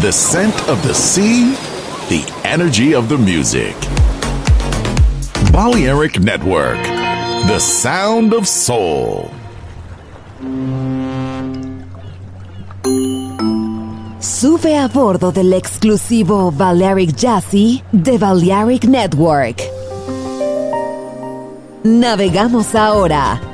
The scent of the sea, the energy of the music. Balearic Network, the sound of soul. Sube a bordo del exclusivo Balearic Jazzy de Balearic Network. Navegamos ahora.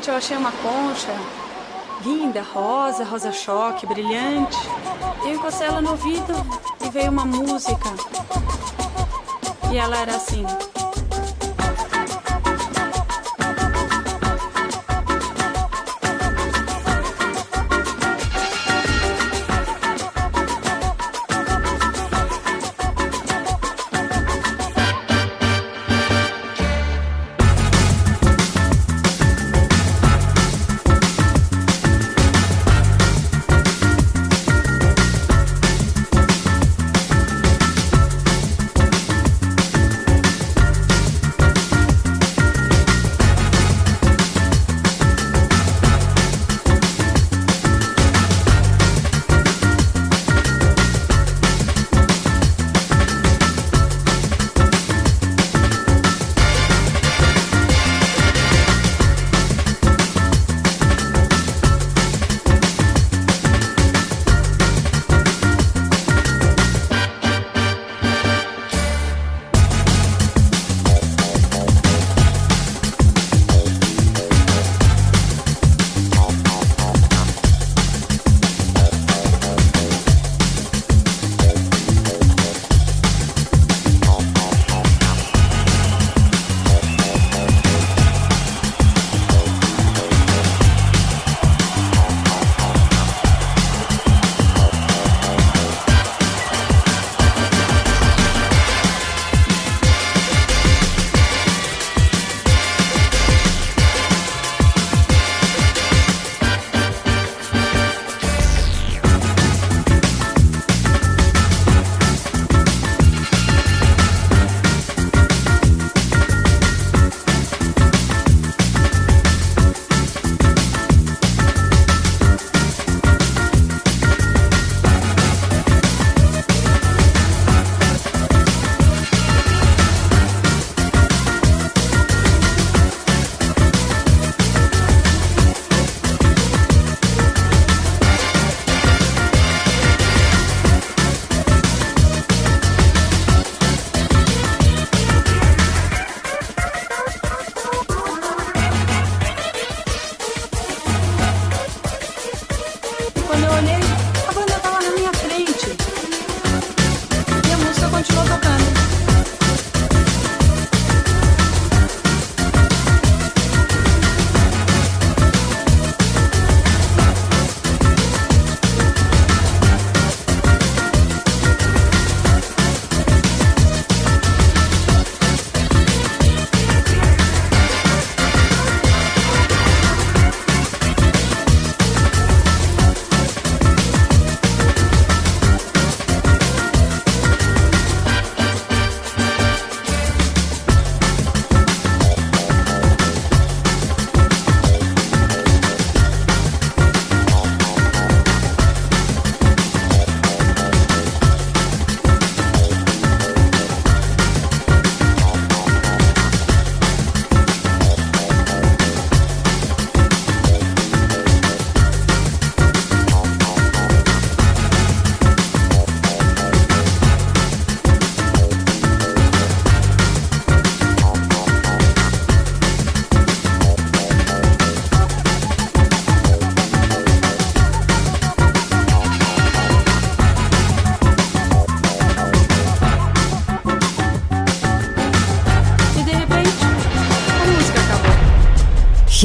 Repente eu achei uma concha linda, rosa, rosa choque, brilhante. Eu encostei ela no ouvido e veio uma música. E ela era assim.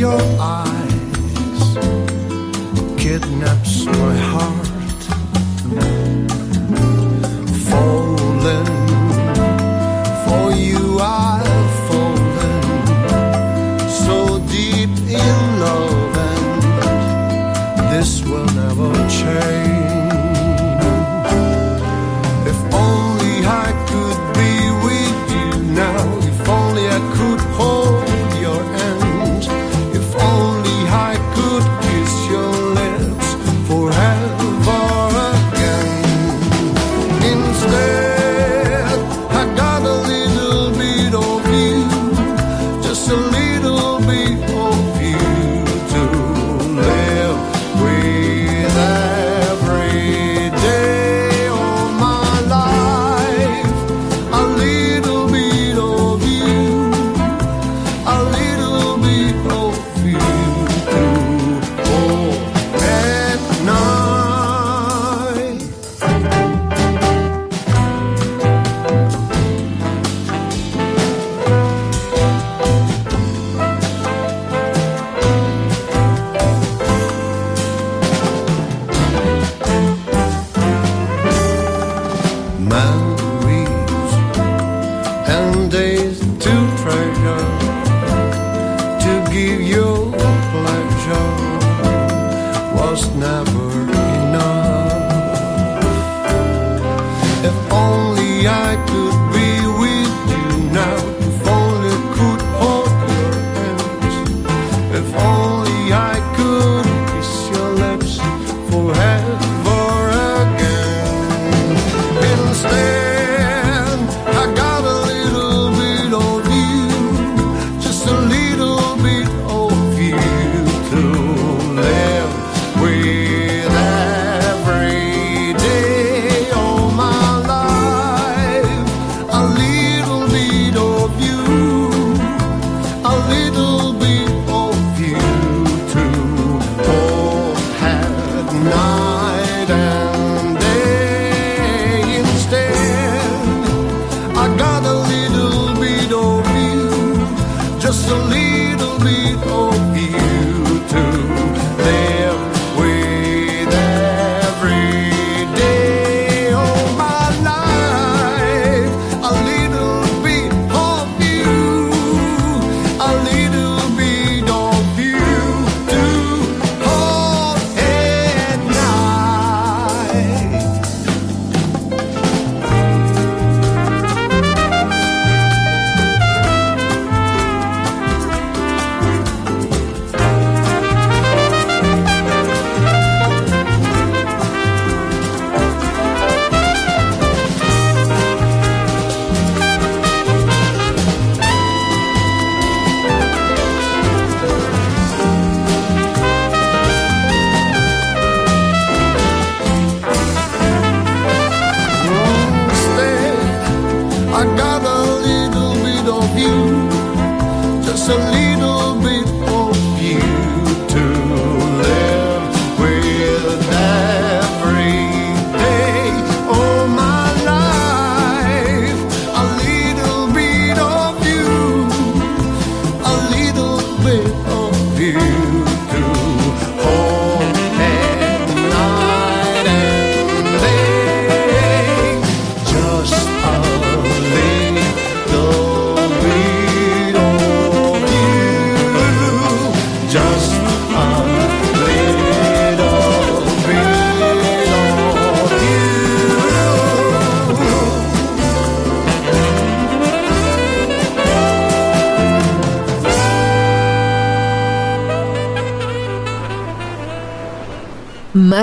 yo.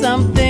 something